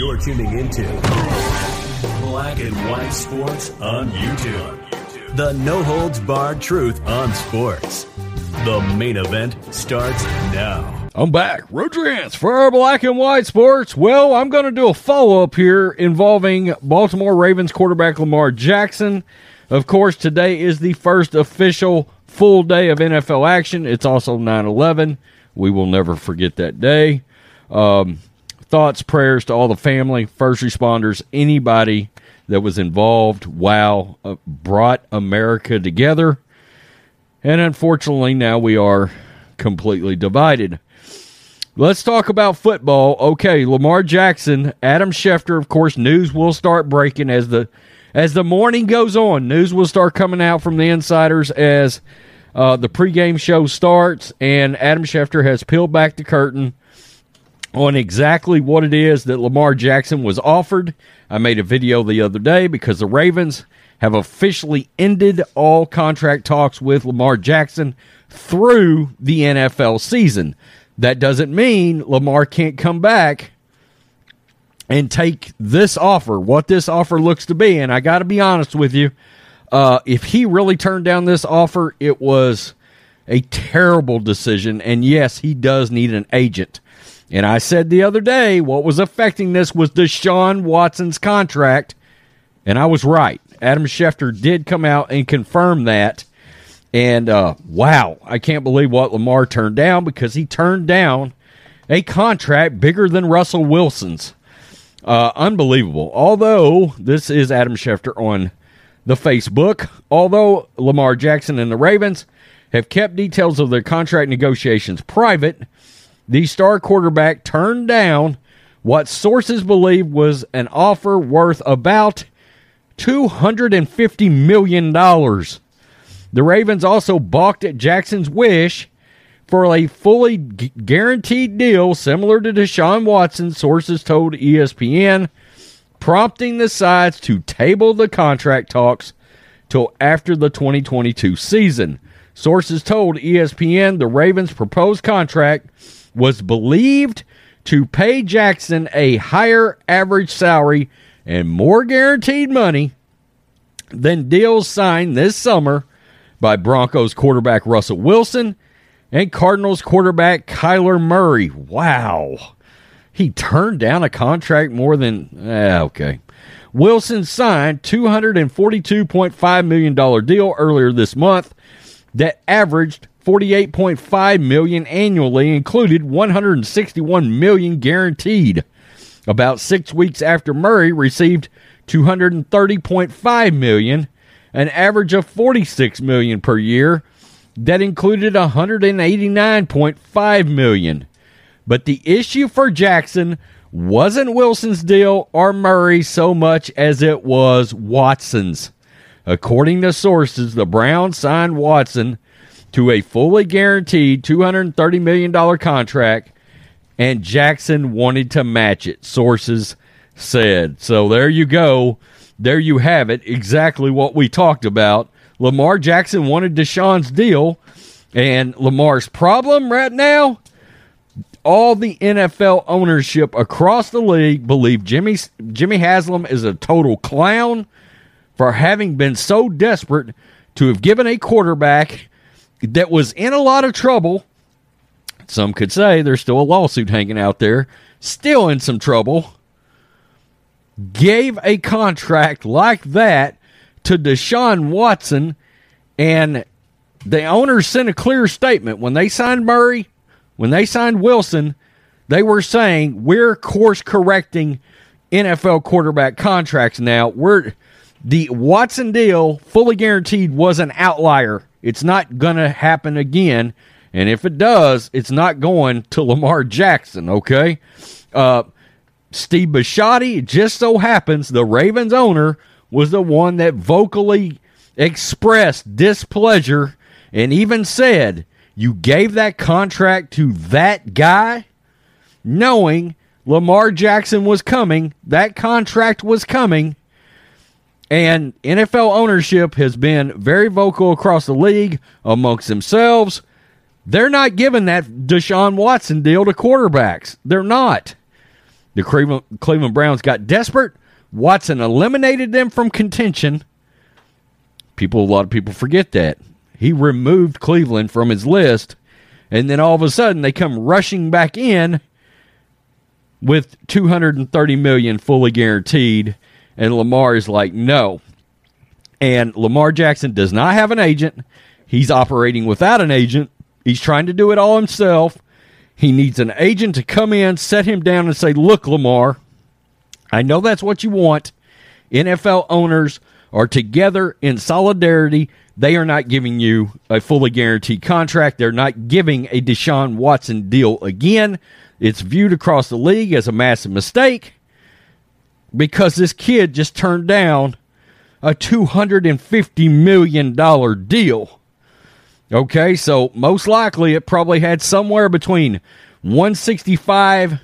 You're tuning into Black and White Sports on YouTube. The no holds barred truth on sports. The main event starts now. I'm back. Rodrance for our Black and White Sports. Well, I'm going to do a follow up here involving Baltimore Ravens quarterback Lamar Jackson. Of course, today is the first official full day of NFL action. It's also 9 11. We will never forget that day. Um, thoughts, prayers to all the family, first responders, anybody that was involved. Wow, uh, brought America together. And unfortunately, now we are completely divided. Let's talk about football. Okay, Lamar Jackson, Adam Schefter, of course, news will start breaking as the as the morning goes on. News will start coming out from the insiders as uh, the pregame show starts, and Adam Schefter has peeled back the curtain on exactly what it is that Lamar Jackson was offered. I made a video the other day because the Ravens have officially ended all contract talks with Lamar Jackson through the NFL season. That doesn't mean Lamar can't come back and take this offer, what this offer looks to be. And I got to be honest with you, uh, if he really turned down this offer, it was a terrible decision. And yes, he does need an agent. And I said the other day, what was affecting this was Deshaun Watson's contract. And I was right. Adam Schefter did come out and confirm that. And uh, wow, I can't believe what Lamar turned down because he turned down a contract bigger than Russell Wilson's. Uh, unbelievable. Although this is Adam Schefter on the Facebook, although Lamar Jackson and the Ravens have kept details of their contract negotiations private, the star quarterback turned down what sources believe was an offer worth about $250 million. The Ravens also balked at Jackson's wish for a fully guaranteed deal similar to Deshaun Watson, sources told ESPN, prompting the sides to table the contract talks till after the 2022 season. Sources told ESPN the Ravens' proposed contract was believed to pay Jackson a higher average salary and more guaranteed money than deals signed this summer by Broncos quarterback Russell Wilson and Cardinals quarterback Kyler Murray. Wow. He turned down a contract more than eh, okay. Wilson signed $242.5 million deal earlier this month that averaged 48.5 million annually included 161 million guaranteed. About 6 weeks after Murray received 230.5 million, an average of 46 million per year that included 189.5 million. But the issue for Jackson wasn't Wilson's deal or Murray so much as it was Watson's. According to sources, the Browns signed Watson to a fully guaranteed $230 million contract, and Jackson wanted to match it, sources said. So there you go. There you have it. Exactly what we talked about. Lamar Jackson wanted Deshaun's deal, and Lamar's problem right now all the NFL ownership across the league believe Jimmy Jimmy Haslam is a total clown for having been so desperate to have given a quarterback that was in a lot of trouble. Some could say there's still a lawsuit hanging out there, still in some trouble. Gave a contract like that to Deshaun Watson, and the owners sent a clear statement when they signed Murray, when they signed Wilson, they were saying we're course correcting NFL quarterback contracts now. We're the Watson deal, fully guaranteed, was an outlier. It's not going to happen again. And if it does, it's not going to Lamar Jackson, okay? Uh, Steve Bisciotti, just so happens the Ravens owner was the one that vocally expressed displeasure and even said, You gave that contract to that guy, knowing Lamar Jackson was coming, that contract was coming, and NFL ownership has been very vocal across the league amongst themselves. They're not giving that Deshaun Watson deal to quarterbacks. They're not. The Cleveland, Browns got desperate. Watson eliminated them from contention. People, a lot of people forget that. He removed Cleveland from his list, and then all of a sudden they come rushing back in with 230 million fully guaranteed, and Lamar is like, no. And Lamar Jackson does not have an agent. He's operating without an agent. He's trying to do it all himself. He needs an agent to come in, set him down, and say, Look, Lamar, I know that's what you want. NFL owners are together in solidarity. They are not giving you a fully guaranteed contract. They're not giving a Deshaun Watson deal again. It's viewed across the league as a massive mistake because this kid just turned down a $250 million deal. Okay, so most likely it probably had somewhere between 165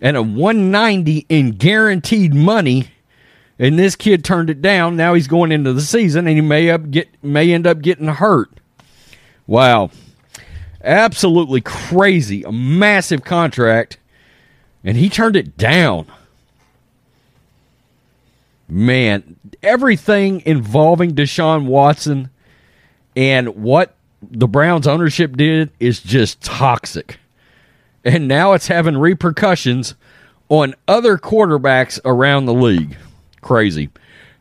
and a 190 in guaranteed money. And this kid turned it down. Now he's going into the season and he may up get may end up getting hurt. Wow. Absolutely crazy. A massive contract. And he turned it down. Man, everything involving Deshaun Watson and what the Browns ownership did is just toxic. And now it's having repercussions on other quarterbacks around the league. Crazy.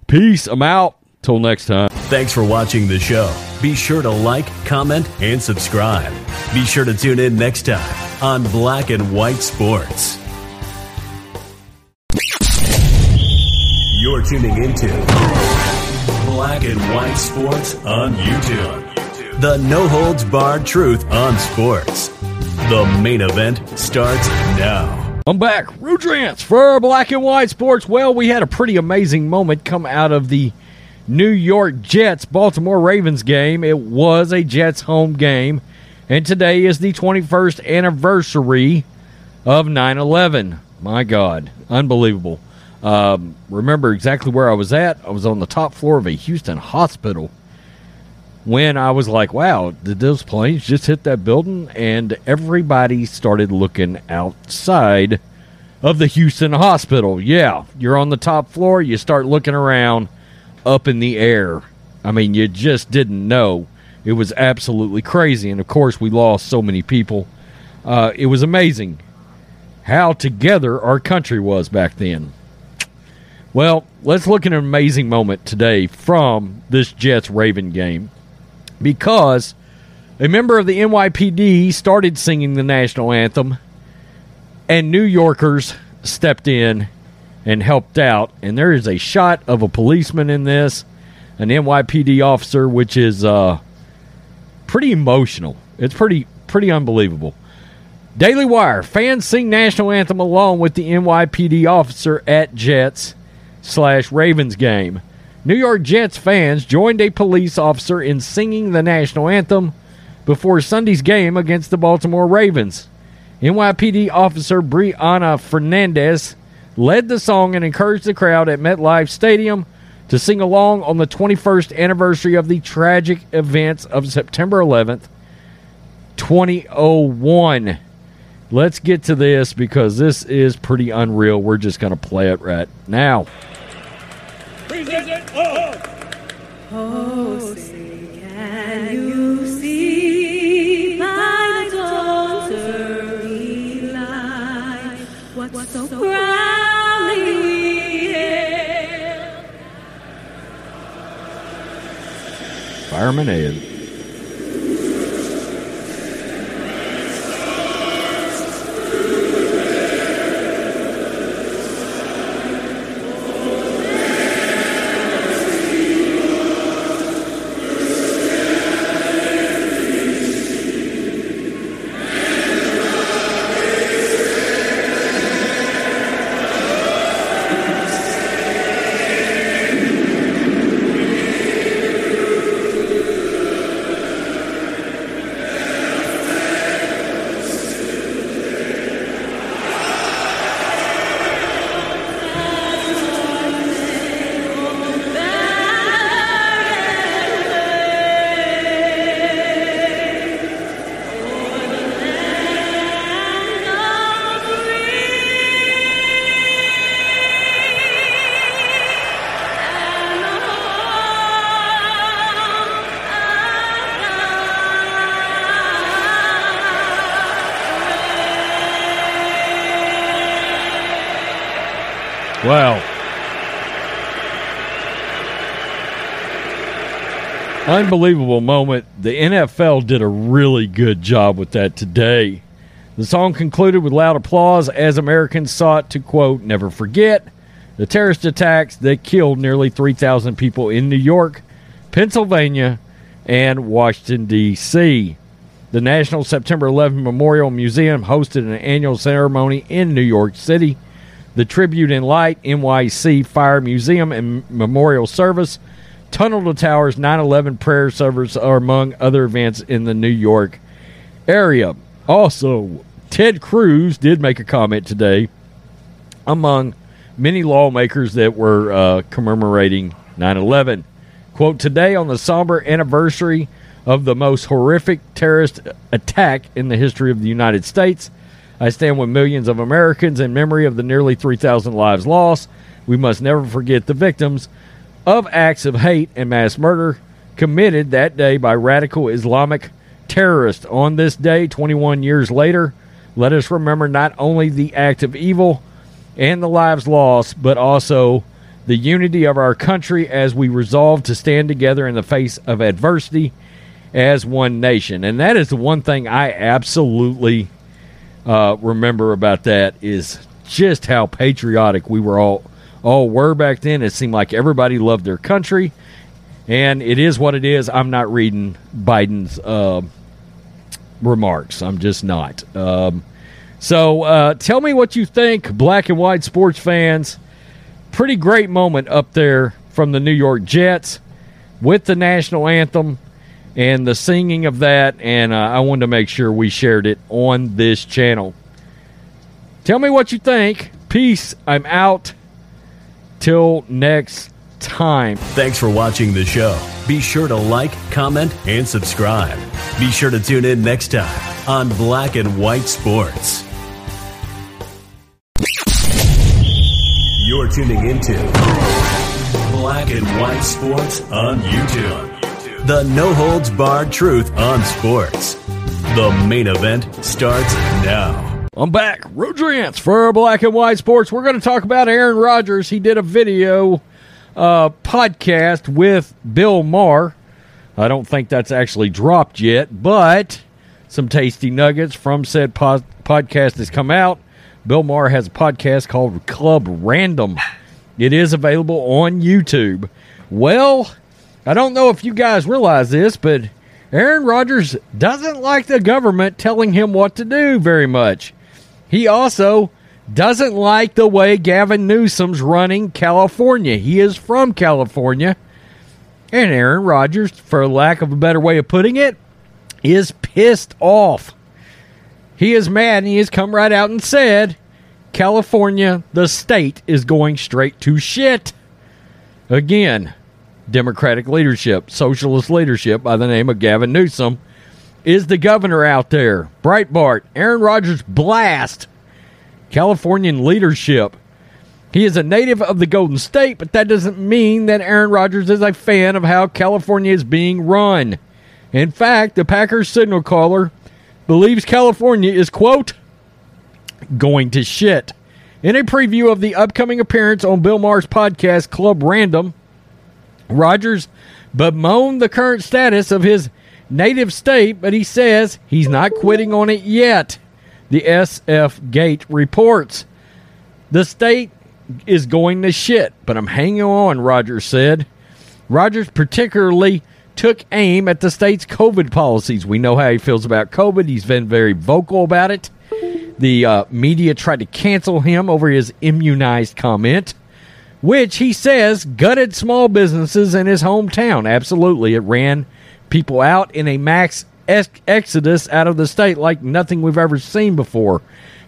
Peace. I'm out. Till next time. Thanks for watching the show. Be sure to like, comment, and subscribe. Be sure to tune in next time on Black and White Sports. You're tuning into Black and White Sports on YouTube. The no holds barred truth on sports. The main event starts now. I'm back. Rudrance for Black and White Sports. Well, we had a pretty amazing moment come out of the New York Jets Baltimore Ravens game. It was a Jets home game, and today is the 21st anniversary of 9 11. My God, unbelievable. Um, remember exactly where I was at. I was on the top floor of a Houston hospital when I was like, wow, did those planes just hit that building? And everybody started looking outside of the Houston hospital. Yeah, you're on the top floor, you start looking around up in the air. I mean, you just didn't know. It was absolutely crazy. And of course, we lost so many people. Uh, it was amazing how together our country was back then. Well, let's look at an amazing moment today from this Jets Raven game because a member of the NYPD started singing the national anthem and New Yorkers stepped in and helped out. And there is a shot of a policeman in this, an NYPD officer, which is uh, pretty emotional. It's pretty pretty unbelievable. Daily Wire fans sing national anthem along with the NYPD officer at Jets slash Ravens game. New York Jets fans joined a police officer in singing the national anthem before Sunday's game against the Baltimore Ravens. NYPD officer Brianna Fernandez led the song and encouraged the crowd at MetLife Stadium to sing along on the 21st anniversary of the tragic events of September 11th, 2001. Let's get to this because this is pretty unreal. We're just going to play it right now. Oh, say, can you see by the dawn's early light what so proudly we hailed? Fireman Ed. Wow. Unbelievable moment. The NFL did a really good job with that today. The song concluded with loud applause as Americans sought to, quote, never forget the terrorist attacks that killed nearly 3,000 people in New York, Pennsylvania, and Washington, D.C. The National September 11 Memorial Museum hosted an annual ceremony in New York City. The Tribute in Light NYC Fire Museum and Memorial Service, Tunnel to Towers 9 11 prayer service are among other events in the New York area. Also, Ted Cruz did make a comment today among many lawmakers that were uh, commemorating 9 11. Quote, today on the somber anniversary of the most horrific terrorist attack in the history of the United States, I stand with millions of Americans in memory of the nearly 3,000 lives lost. We must never forget the victims of acts of hate and mass murder committed that day by radical Islamic terrorists. On this day, 21 years later, let us remember not only the act of evil and the lives lost, but also the unity of our country as we resolve to stand together in the face of adversity as one nation. And that is the one thing I absolutely uh, remember about that is just how patriotic we were all all were back then. It seemed like everybody loved their country, and it is what it is. I'm not reading Biden's uh, remarks. I'm just not. Um, so uh, tell me what you think, black and white sports fans. Pretty great moment up there from the New York Jets with the national anthem and the singing of that. And uh, I wanted to make sure we shared it on this channel. Tell me what you think. Peace. I'm out. Till next time. Thanks for watching the show. Be sure to like, comment, and subscribe. Be sure to tune in next time on Black and White Sports. You're tuning into Black and White Sports on YouTube. The no holds barred truth on sports. The main event starts now. I'm back. Rodrance for Black and White Sports. We're going to talk about Aaron Rodgers. He did a video uh, podcast with Bill Maher. I don't think that's actually dropped yet, but some tasty nuggets from said pod- podcast has come out. Bill Maher has a podcast called Club Random. It is available on YouTube. Well, I don't know if you guys realize this, but Aaron Rodgers doesn't like the government telling him what to do very much. He also doesn't like the way Gavin Newsom's running California. He is from California. And Aaron Rodgers, for lack of a better way of putting it, is pissed off. He is mad and he has come right out and said California, the state, is going straight to shit. Again, Democratic leadership, socialist leadership by the name of Gavin Newsom is the governor out there. Breitbart, Aaron Rodgers blast Californian leadership. He is a native of the Golden State, but that doesn't mean that Aaron Rodgers is a fan of how California is being run. In fact, the Packers signal caller believes California is, quote, going to shit. In a preview of the upcoming appearance on Bill Maher's podcast, Club Random, Rodgers bemoaned the current status of his native state, but he says he's not quitting on it yet. The SF Gate reports. The state is going to shit, but I'm hanging on, Rodgers said. Rodgers particularly took aim at the state's COVID policies. We know how he feels about COVID. He's been very vocal about it. The uh, media tried to cancel him over his immunized comment, which he says gutted small businesses in his hometown. Absolutely. It ran people out in a max ex- exodus out of the state like nothing we've ever seen before.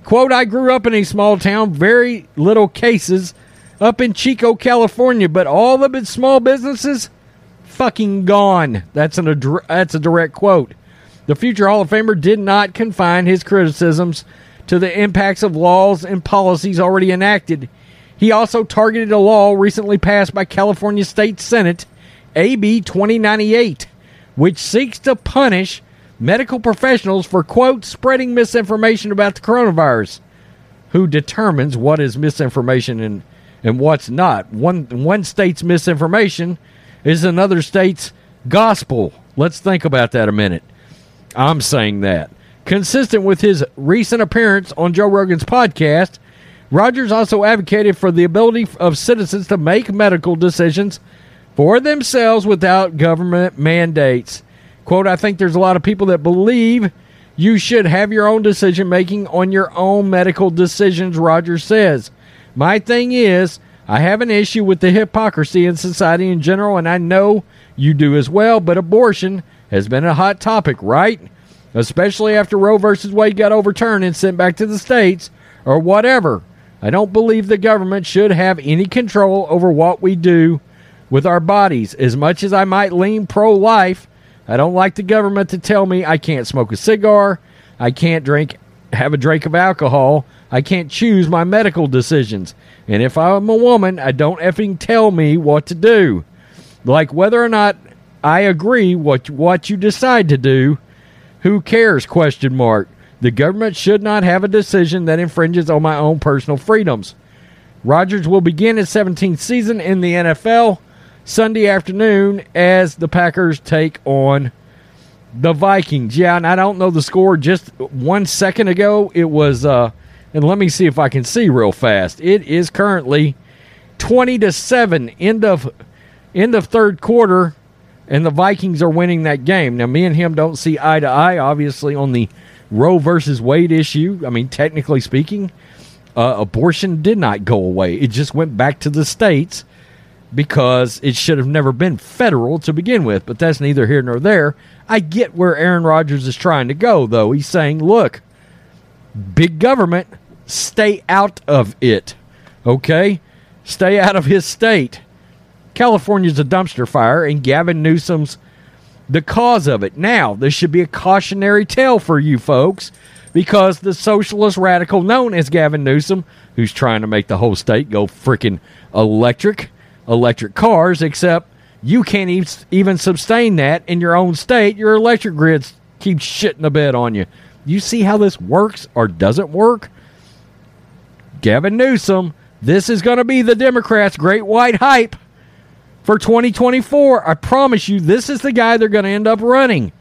Quote, I grew up in a small town, very little cases up in Chico, California, but all the small businesses fucking gone. That's an that's a direct quote. The future Hall of Famer did not confine his criticisms to the impacts of laws and policies already enacted. He also targeted a law recently passed by California State Senate, AB 2098, which seeks to punish medical professionals for, quote, spreading misinformation about the coronavirus. Who determines what is misinformation and and what's not. One one state's misinformation is another state's gospel. Let's think about that a minute. I'm saying that. Consistent with his recent appearance on Joe Rogan's podcast, Rodgers also advocated for the ability of citizens to make medical decisions for themselves without government mandates. Quote, I think there's a lot of people that believe you should have your own decision making on your own medical decisions, Rodgers says. My thing is, I have an issue with the hypocrisy in society in general, and I know you do as well, but abortion has been a hot topic, right? Especially after Roe versus Wade got overturned and sent back to the states or whatever. I don't believe the government should have any control over what we do with our bodies. As much as I might lean pro life, I don't like the government to tell me I can't smoke a cigar, I can't drink have a drink of alcohol, I can't choose my medical decisions. And if I'm a woman, I don't effing tell me what to do. Like whether or not I agree what what you decide to do, who cares? Question mark. The government should not have a decision that infringes on my own personal freedoms. Rodgers will begin his 17th season in the NFL Sunday afternoon as the Packers take on the Vikings. Yeah, and I don't know the score. Just one second ago, it was. Uh, and let me see if I can see real fast. It is currently twenty to seven. End of end of third quarter, and the Vikings are winning that game. Now, me and him don't see eye to eye, obviously, on the Roe versus Wade issue. I mean, technically speaking, uh, abortion did not go away. It just went back to the states because it should have never been federal to begin with. But that's neither here nor there. I get where Aaron Rodgers is trying to go, though. He's saying, look, big government, stay out of it. Okay? Stay out of his state. California's a dumpster fire, and Gavin Newsom's the cause of it. Now, this should be a cautionary tale for you folks because the socialist radical known as Gavin Newsom, who's trying to make the whole state go freaking electric, electric cars, except you can't even sustain that in your own state. Your electric grids keep shitting the bed on you. You see how this works or doesn't work? Gavin Newsom, this is going to be the Democrats' great white hype for 2024. I promise you, this is the guy they're going to end up running.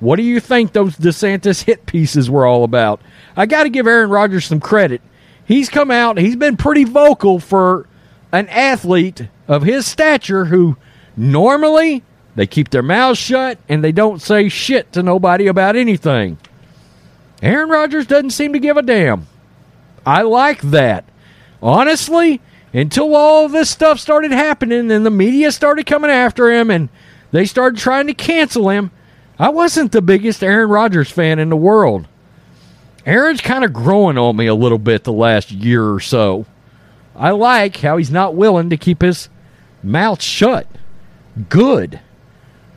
What do you think those DeSantis hit pieces were all about? I got to give Aaron Rodgers some credit. He's come out, he's been pretty vocal for an athlete of his stature who normally they keep their mouths shut and they don't say shit to nobody about anything. Aaron Rodgers doesn't seem to give a damn. I like that. Honestly, until all this stuff started happening and the media started coming after him and they started trying to cancel him, I wasn't the biggest Aaron Rodgers fan in the world. Aaron's kind of growing on me a little bit the last year or so. I like how he's not willing to keep his mouth shut. Good.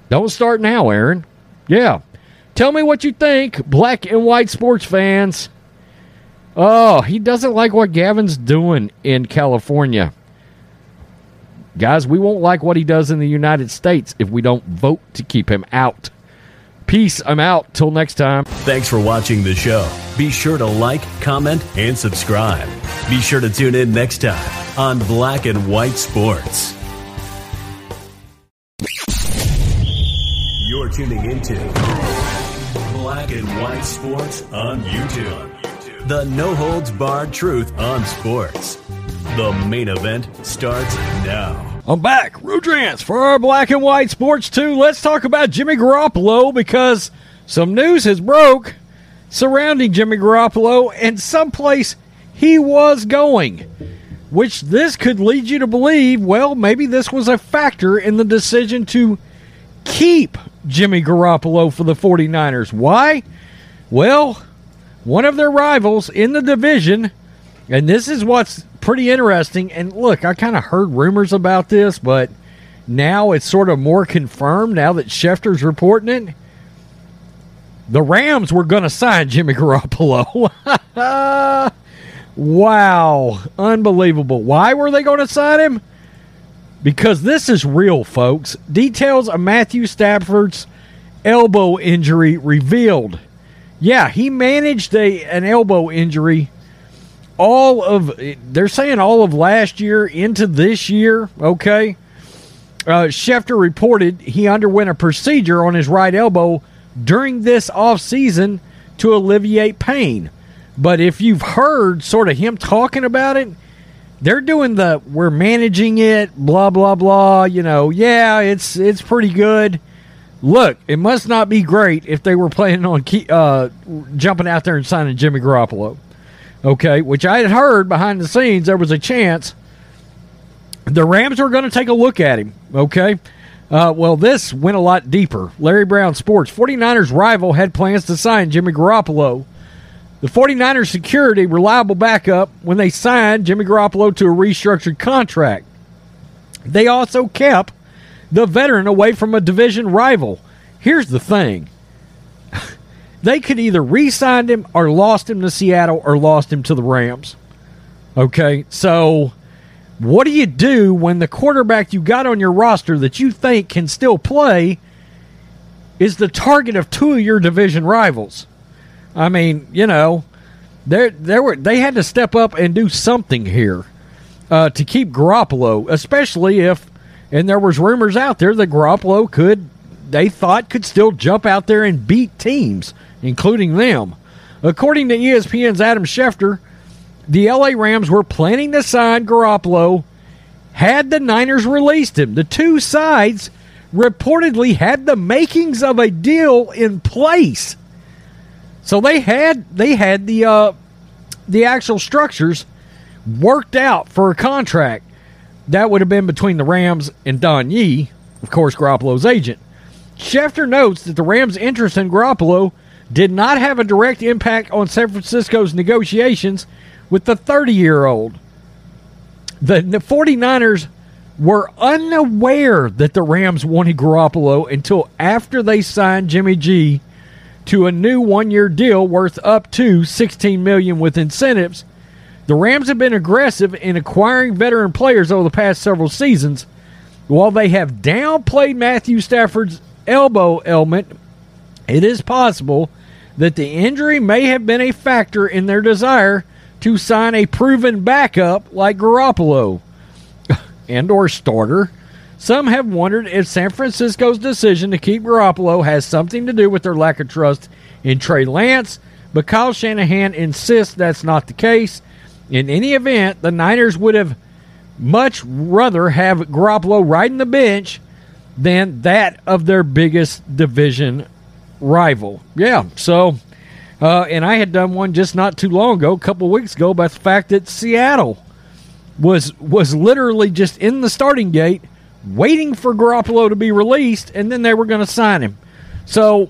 Don't start now, Aaron. Yeah. Tell me what you think, black and white sports fans. Oh, he doesn't like what Gavin's doing in California. Guys, we won't like what he does in the United States if we don't vote to keep him out. Peace. I'm out. Till next time. Thanks for watching the show. Be sure to like, comment, and subscribe. Be sure to tune in next time on Black and White Sports. You're tuning into Black and White Sports on YouTube. The no holds barred truth on sports. The main event starts now. I'm back. Rudrance for our black and white sports too. Let's talk about Jimmy Garoppolo because some news has broke surrounding Jimmy Garoppolo and someplace he was going. Which this could lead you to believe, well, maybe this was a factor in the decision to keep Jimmy Garoppolo for the 49ers. Why? Well, one of their rivals in the division. And this is what's pretty interesting. And look, I kind of heard rumors about this, but now it's sort of more confirmed now that Schefter's reporting it. The Rams were going to sign Jimmy Garoppolo. wow. Unbelievable. Why were they going to sign him? Because this is real, folks. Details of Matthew Stafford's elbow injury revealed. Yeah, he managed a an elbow injury all of they're saying all of last year into this year. Okay, uh, Schefter reported he underwent a procedure on his right elbow during this off season to alleviate pain. But if you've heard sort of him talking about it, they're doing the we're managing it, blah blah blah. You know, yeah, it's it's pretty good. Look, it must not be great if they were planning on key, uh, jumping out there and signing Jimmy Garoppolo. Okay, which I had heard behind the scenes there was a chance the Rams were going to take a look at him. Okay. Uh, well, this went a lot deeper. Larry Brown Sports. 49ers rival had plans to sign Jimmy Garoppolo. The 49ers secured a reliable backup when they signed Jimmy Garoppolo to a restructured contract. They also kept the veteran away from a division rival. Here's the thing they could either re signed him or lost him to Seattle or lost him to the Rams. Okay, so what do you do when the quarterback you got on your roster that you think can still play is the target of two of your division rivals? I mean, you know, there there were they had to step up and do something here uh, to keep Garoppolo, especially if and there was rumors out there that Garoppolo could they thought could still jump out there and beat teams, including them. According to ESPN's Adam Schefter, the LA Rams were planning to sign Garoppolo had the Niners released him. The two sides reportedly had the makings of a deal in place. So they had they had the uh, the actual structures worked out for a contract that would have been between the Rams and Don Yee, of course, Garoppolo's agent. Schefter notes that the Rams' interest in Garoppolo did not have a direct impact on San Francisco's negotiations with the 30 year old. The, the 49ers were unaware that the Rams wanted Garoppolo until after they signed Jimmy G to a new one-year deal worth up to 16 million with incentives. The Rams have been aggressive in acquiring veteran players over the past several seasons. While they have downplayed Matthew Stafford's elbow ailment, it is possible that the injury may have been a factor in their desire to sign a proven backup like Garoppolo and or starter. Some have wondered if San Francisco's decision to keep Garoppolo has something to do with their lack of trust in Trey Lance, but Kyle Shanahan insists that's not the case. In any event, the Niners would have much rather have Garoppolo riding the bench than that of their biggest division rival. Yeah, so uh, and I had done one just not too long ago, a couple weeks ago, about the fact that Seattle was was literally just in the starting gate, waiting for Garoppolo to be released, and then they were going to sign him. So,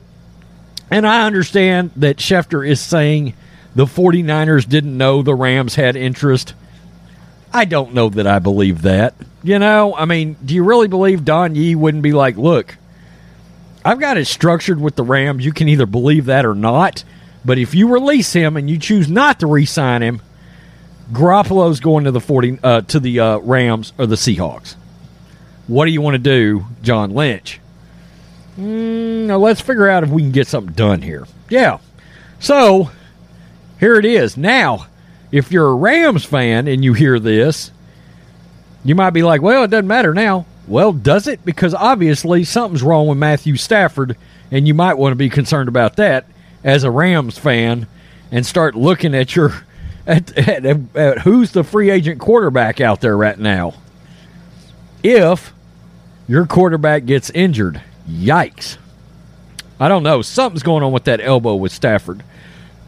and I understand that Schefter is saying the 49ers didn't know the Rams had interest. I don't know that I believe that. You know, I mean, do you really believe Don Yee wouldn't be like, look, I've got it structured with the Rams. You can either believe that or not. But if you release him and you choose not to re-sign him, Garoppolo's going to the forty uh, to the uh, Rams or the Seahawks. What do you want to do, John Lynch? Mm, let's figure out if we can get something done here. Yeah. So here it is. Now, if you're a Rams fan and you hear this, you might be like, "Well, it doesn't matter now." Well, does it? Because obviously something's wrong with Matthew Stafford, and you might want to be concerned about that as a Rams fan and start looking at your at, at, at who's the free agent quarterback out there right now. If your quarterback gets injured, yikes. I don't know. Something's going on with that elbow with Stafford.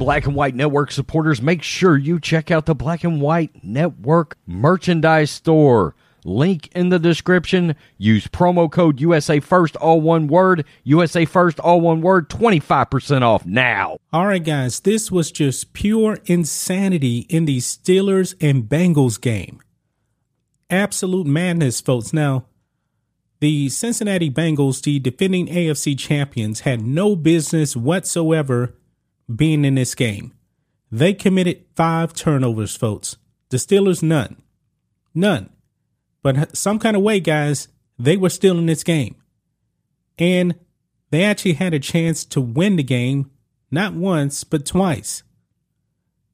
Black and White Network supporters, make sure you check out the Black and White Network merchandise store. Link in the description. Use promo code USA First, all one word. USA First, all one word. 25% off now. All right, guys, this was just pure insanity in the Steelers and Bengals game. absolute madness, folks. Now, the Cincinnati Bengals, the defending AFC champions, had no business whatsoever being in this game. They committed five turnovers, folks. The Steelers, none. None. But some kind of way, guys, they were still in this game. And they actually had a chance to win the game, not once, but twice.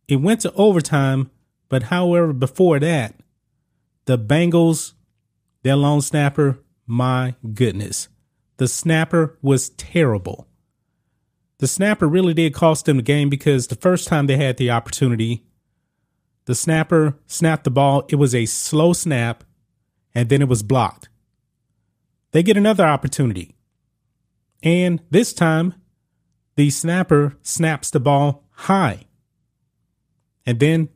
It went to overtime, but however, before that, the Bengals, their long snapper, my goodness. The snapper was terrible. The snapper really did cost them the game because the first time they had the opportunity, the snapper snapped the ball. It was a slow snap, and then it was blocked. They get another opportunity. And this time, the snapper snaps the ball high. And then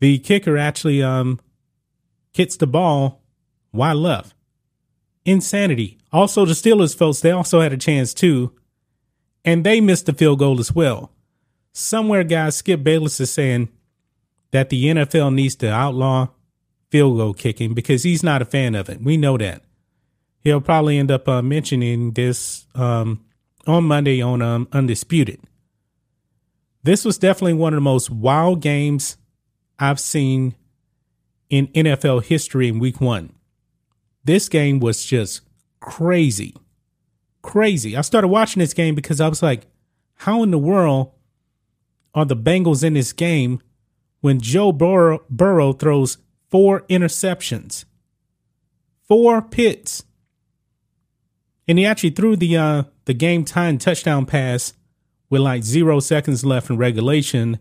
the kicker actually um, hits the ball wide left. Insanity. Also, the Steelers folks, they also had a chance too, and they missed the field goal as well. Somewhere, guys, Skip Bayless is saying that the NFL needs to outlaw field goal kicking because he's not a fan of it. We know that. He'll probably end up uh, mentioning this um, on Monday on um, Undisputed. This was definitely one of the most wild games I've seen in NFL history in week one. This game was just crazy. Crazy. I started watching this game because I was like, how in the world are the Bengals in this game when Joe Burrow, Burrow throws four interceptions? Four pits. And he actually threw the uh, the game time touchdown pass with like zero seconds left in regulation,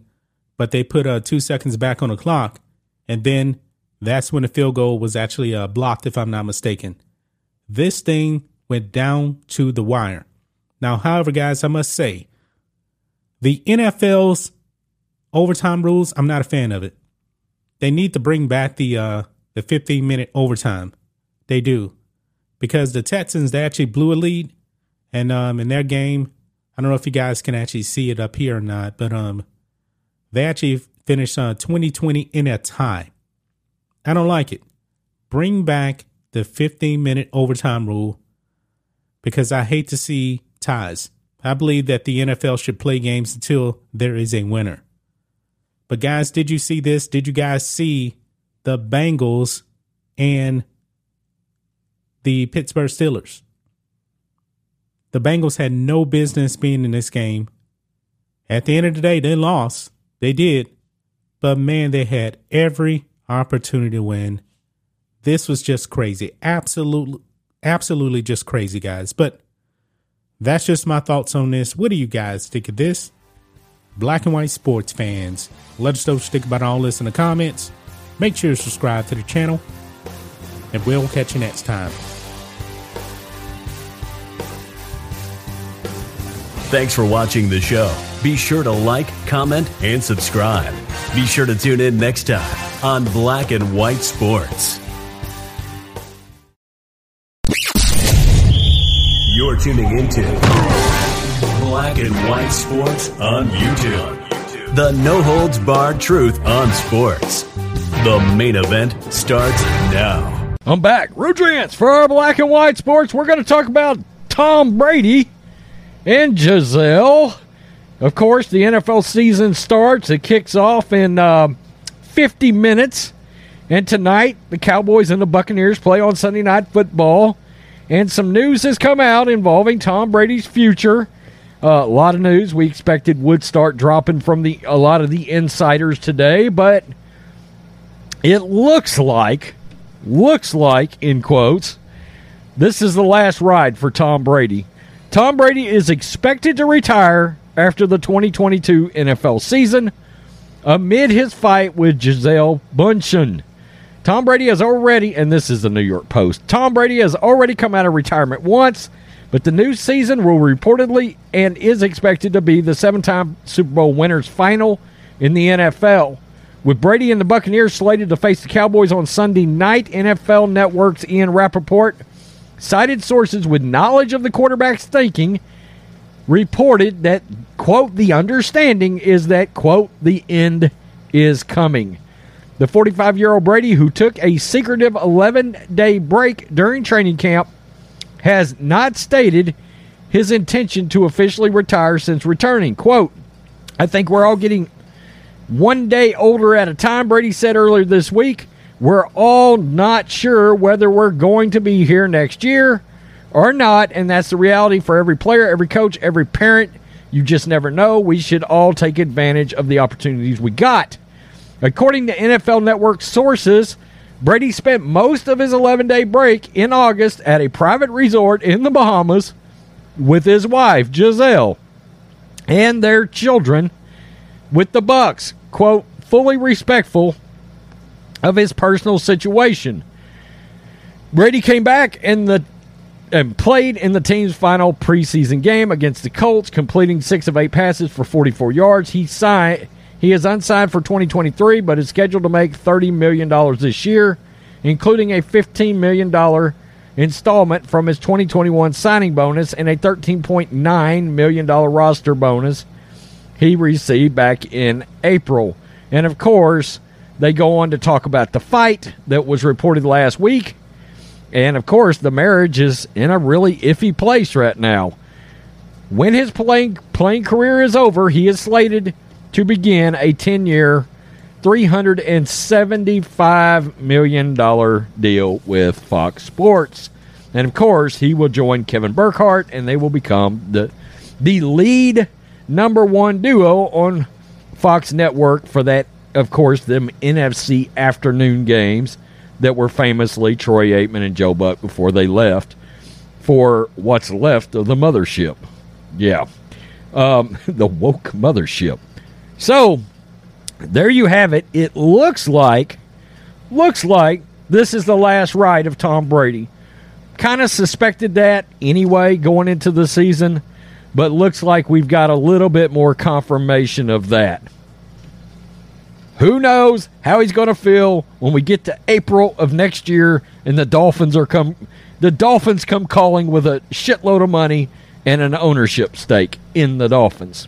but they put uh, two seconds back on the clock. And then that's when the field goal was actually uh, blocked, if I'm not mistaken. This thing went down to the wire. Now, however, guys, I must say, the NFL's overtime rules, I'm not a fan of it. They need to bring back the uh, the 15 minute overtime. They do. Because the Texans, they actually blew a lead. And um, in their game, I don't know if you guys can actually see it up here or not, but um, they actually finished uh, 2020 in a tie. I don't like it. Bring back the 15 minute overtime rule because I hate to see ties. I believe that the NFL should play games until there is a winner. But guys, did you see this? Did you guys see the Bengals and the Pittsburgh Steelers? The Bengals had no business being in this game. At the end of the day, they lost. They did. But man, they had every opportunity to win. This was just crazy. Absolutely, absolutely just crazy, guys. But that's just my thoughts on this. What do you guys think of this? Black and white sports fans, let us know what you think about all this in the comments. Make sure to subscribe to the channel, and we'll catch you next time. Thanks for watching the show. Be sure to like, comment, and subscribe. Be sure to tune in next time on Black and White Sports. You're tuning into Black and White Sports on YouTube. The no holds barred truth on sports. The main event starts now. I'm back. Rudrance for our black and white sports. We're going to talk about Tom Brady and Gisele. Of course, the NFL season starts. It kicks off in uh, 50 minutes. And tonight, the Cowboys and the Buccaneers play on Sunday Night Football. And some news has come out involving Tom Brady's future. Uh, a lot of news we expected would start dropping from the a lot of the insiders today, but it looks like, looks like, in quotes, this is the last ride for Tom Brady. Tom Brady is expected to retire after the 2022 NFL season amid his fight with Gisele Bündchen. Tom Brady has already, and this is the New York Post, Tom Brady has already come out of retirement once, but the new season will reportedly and is expected to be the seven time Super Bowl winners final in the NFL. With Brady and the Buccaneers slated to face the Cowboys on Sunday night, NFL Network's Ian Rapoport cited sources with knowledge of the quarterback's thinking reported that, quote, the understanding is that, quote, the end is coming. The 45 year old Brady, who took a secretive 11 day break during training camp, has not stated his intention to officially retire since returning. Quote, I think we're all getting one day older at a time, Brady said earlier this week. We're all not sure whether we're going to be here next year or not, and that's the reality for every player, every coach, every parent. You just never know. We should all take advantage of the opportunities we got. According to NFL Network sources, Brady spent most of his 11 day break in August at a private resort in the Bahamas with his wife, Gisele, and their children with the Bucks. Quote, fully respectful of his personal situation. Brady came back and the and played in the team's final preseason game against the Colts, completing six of eight passes for 44 yards. He signed he is unsigned for 2023, but is scheduled to make $30 million this year, including a $15 million installment from his 2021 signing bonus and a $13.9 million roster bonus he received back in April. And of course, they go on to talk about the fight that was reported last week. And of course, the marriage is in a really iffy place right now. When his playing playing career is over, he is slated to begin a 10 year, $375 million deal with Fox Sports. And of course, he will join Kevin Burkhardt and they will become the, the lead number one duo on Fox Network for that, of course, them NFC afternoon games that were famously Troy Aikman and Joe Buck before they left for what's left of the mothership. Yeah. Um, the woke mothership. So there you have it. It looks like looks like this is the last ride of Tom Brady. Kind of suspected that anyway going into the season, but looks like we've got a little bit more confirmation of that. Who knows how he's going to feel when we get to April of next year and the Dolphins are come the Dolphins come calling with a shitload of money and an ownership stake in the Dolphins.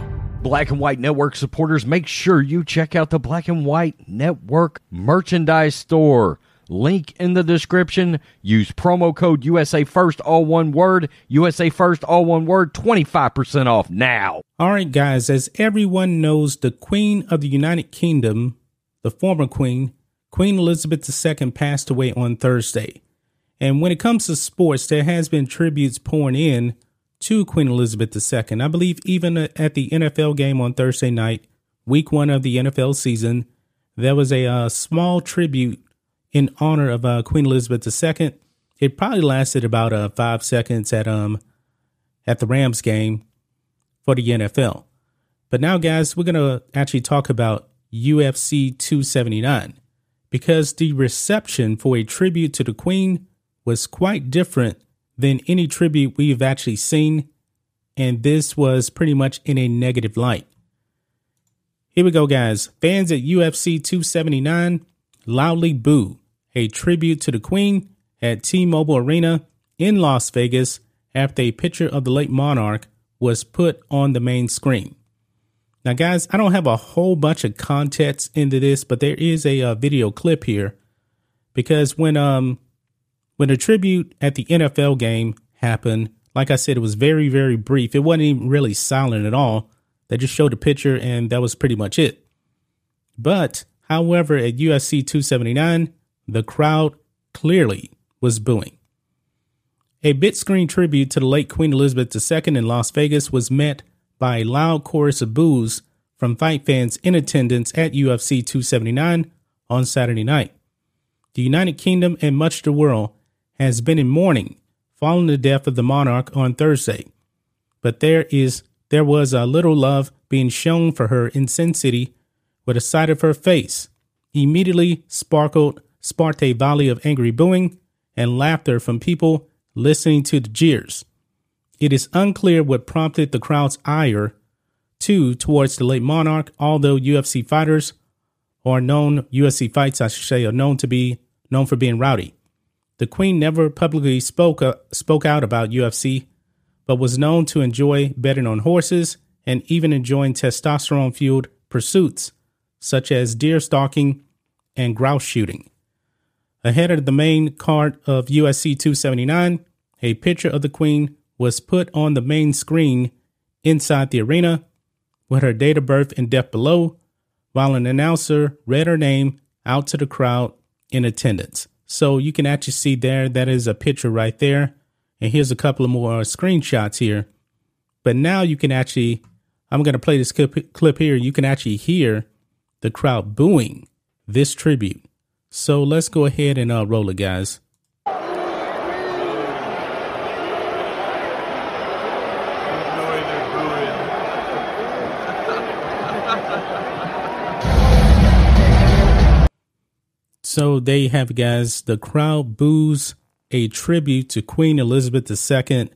Black and White Network supporters, make sure you check out the Black and White Network merchandise store. Link in the description. Use promo code USA First, all one word. USA First, all one word. 25% off now. All right, guys, as everyone knows, the Queen of the United Kingdom, the former Queen, Queen Elizabeth II, passed away on Thursday. And when it comes to sports, there has been tributes pouring in to Queen Elizabeth II. I believe even at the NFL game on Thursday night, week one of the NFL season, there was a uh, small tribute in honor of uh, Queen Elizabeth II. It probably lasted about uh, five seconds at um at the Rams game for the NFL. But now, guys, we're gonna actually talk about UFC 279 because the reception for a tribute to the Queen was quite different than any tribute we've actually seen, and this was pretty much in a negative light. Here we go, guys. Fans at UFC 279 loudly boo a tribute to the Queen at T Mobile Arena in Las Vegas after a picture of the late monarch was put on the main screen. Now, guys, I don't have a whole bunch of context into this, but there is a, a video clip here because when um when the tribute at the NFL game happened, like I said, it was very very brief. It wasn't even really silent at all. They just showed a picture and that was pretty much it. But however, at UFC 279, the crowd clearly was booing. A bit screen tribute to the late Queen Elizabeth II in Las Vegas was met by a loud chorus of boos from fight fans in attendance at UFC 279 on Saturday night. The United Kingdom and much of the world has been in mourning following the death of the monarch on Thursday. But there is there was a little love being shown for her in Sin City, where the sight of her face immediately sparkled sparked a volley of angry booing and laughter from people listening to the jeers. It is unclear what prompted the crowd's ire, too, towards the late monarch, although UFC fighters or known UFC fights, I should say, are known to be known for being rowdy. The Queen never publicly spoke uh, spoke out about UFC, but was known to enjoy betting on horses and even enjoying testosterone fueled pursuits such as deer stalking and grouse shooting. Ahead of the main card of UFC 279, a picture of the Queen was put on the main screen inside the arena with her date of birth and death below, while an announcer read her name out to the crowd in attendance. So you can actually see there, that is a picture right there. And here's a couple of more screenshots here. But now you can actually, I'm going to play this clip, clip here. You can actually hear the crowd booing this tribute. So let's go ahead and uh, roll it, guys. So there you have it, guys. The crowd boos a tribute to Queen Elizabeth II.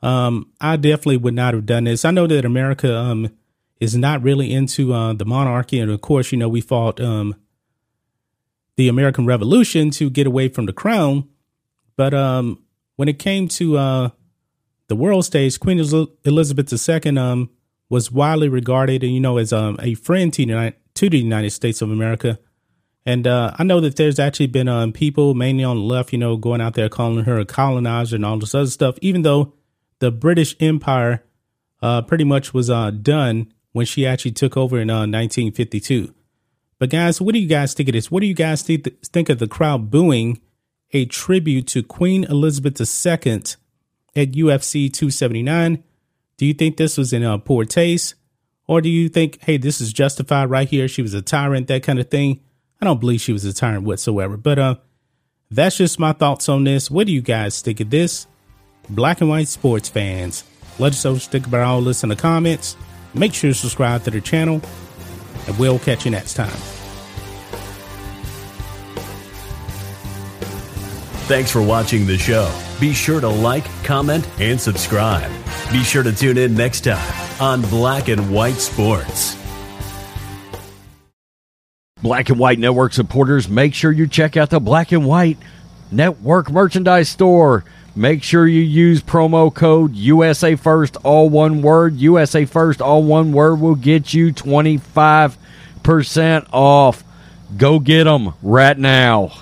Um, I definitely would not have done this. I know that America um, is not really into uh, the monarchy, and of course, you know we fought um, the American Revolution to get away from the crown. But um, when it came to uh, the world stage, Queen Elizabeth II um, was widely regarded, and you know, as um, a friend to the United States of America. And uh, I know that there's actually been um, people, mainly on the left, you know, going out there calling her a colonizer and all this other stuff, even though the British Empire uh, pretty much was uh, done when she actually took over in 1952. Uh, but guys, what do you guys think of this? What do you guys think, think of the crowd booing a tribute to Queen Elizabeth II at UFC 279? Do you think this was in a poor taste? Or do you think, hey, this is justified right here? She was a tyrant, that kind of thing. I don't believe she was a tyrant whatsoever. But uh, that's just my thoughts on this. What do you guys think of this? Black and white sports fans. Let us know think about all this in the comments. Make sure to subscribe to the channel, and we'll catch you next time. Thanks for watching the show. Be sure to like, comment, and subscribe. Be sure to tune in next time on Black and White Sports. Black and White Network supporters, make sure you check out the Black and White Network merchandise store. Make sure you use promo code USA First, all one word. USA First, all one word will get you 25% off. Go get them right now.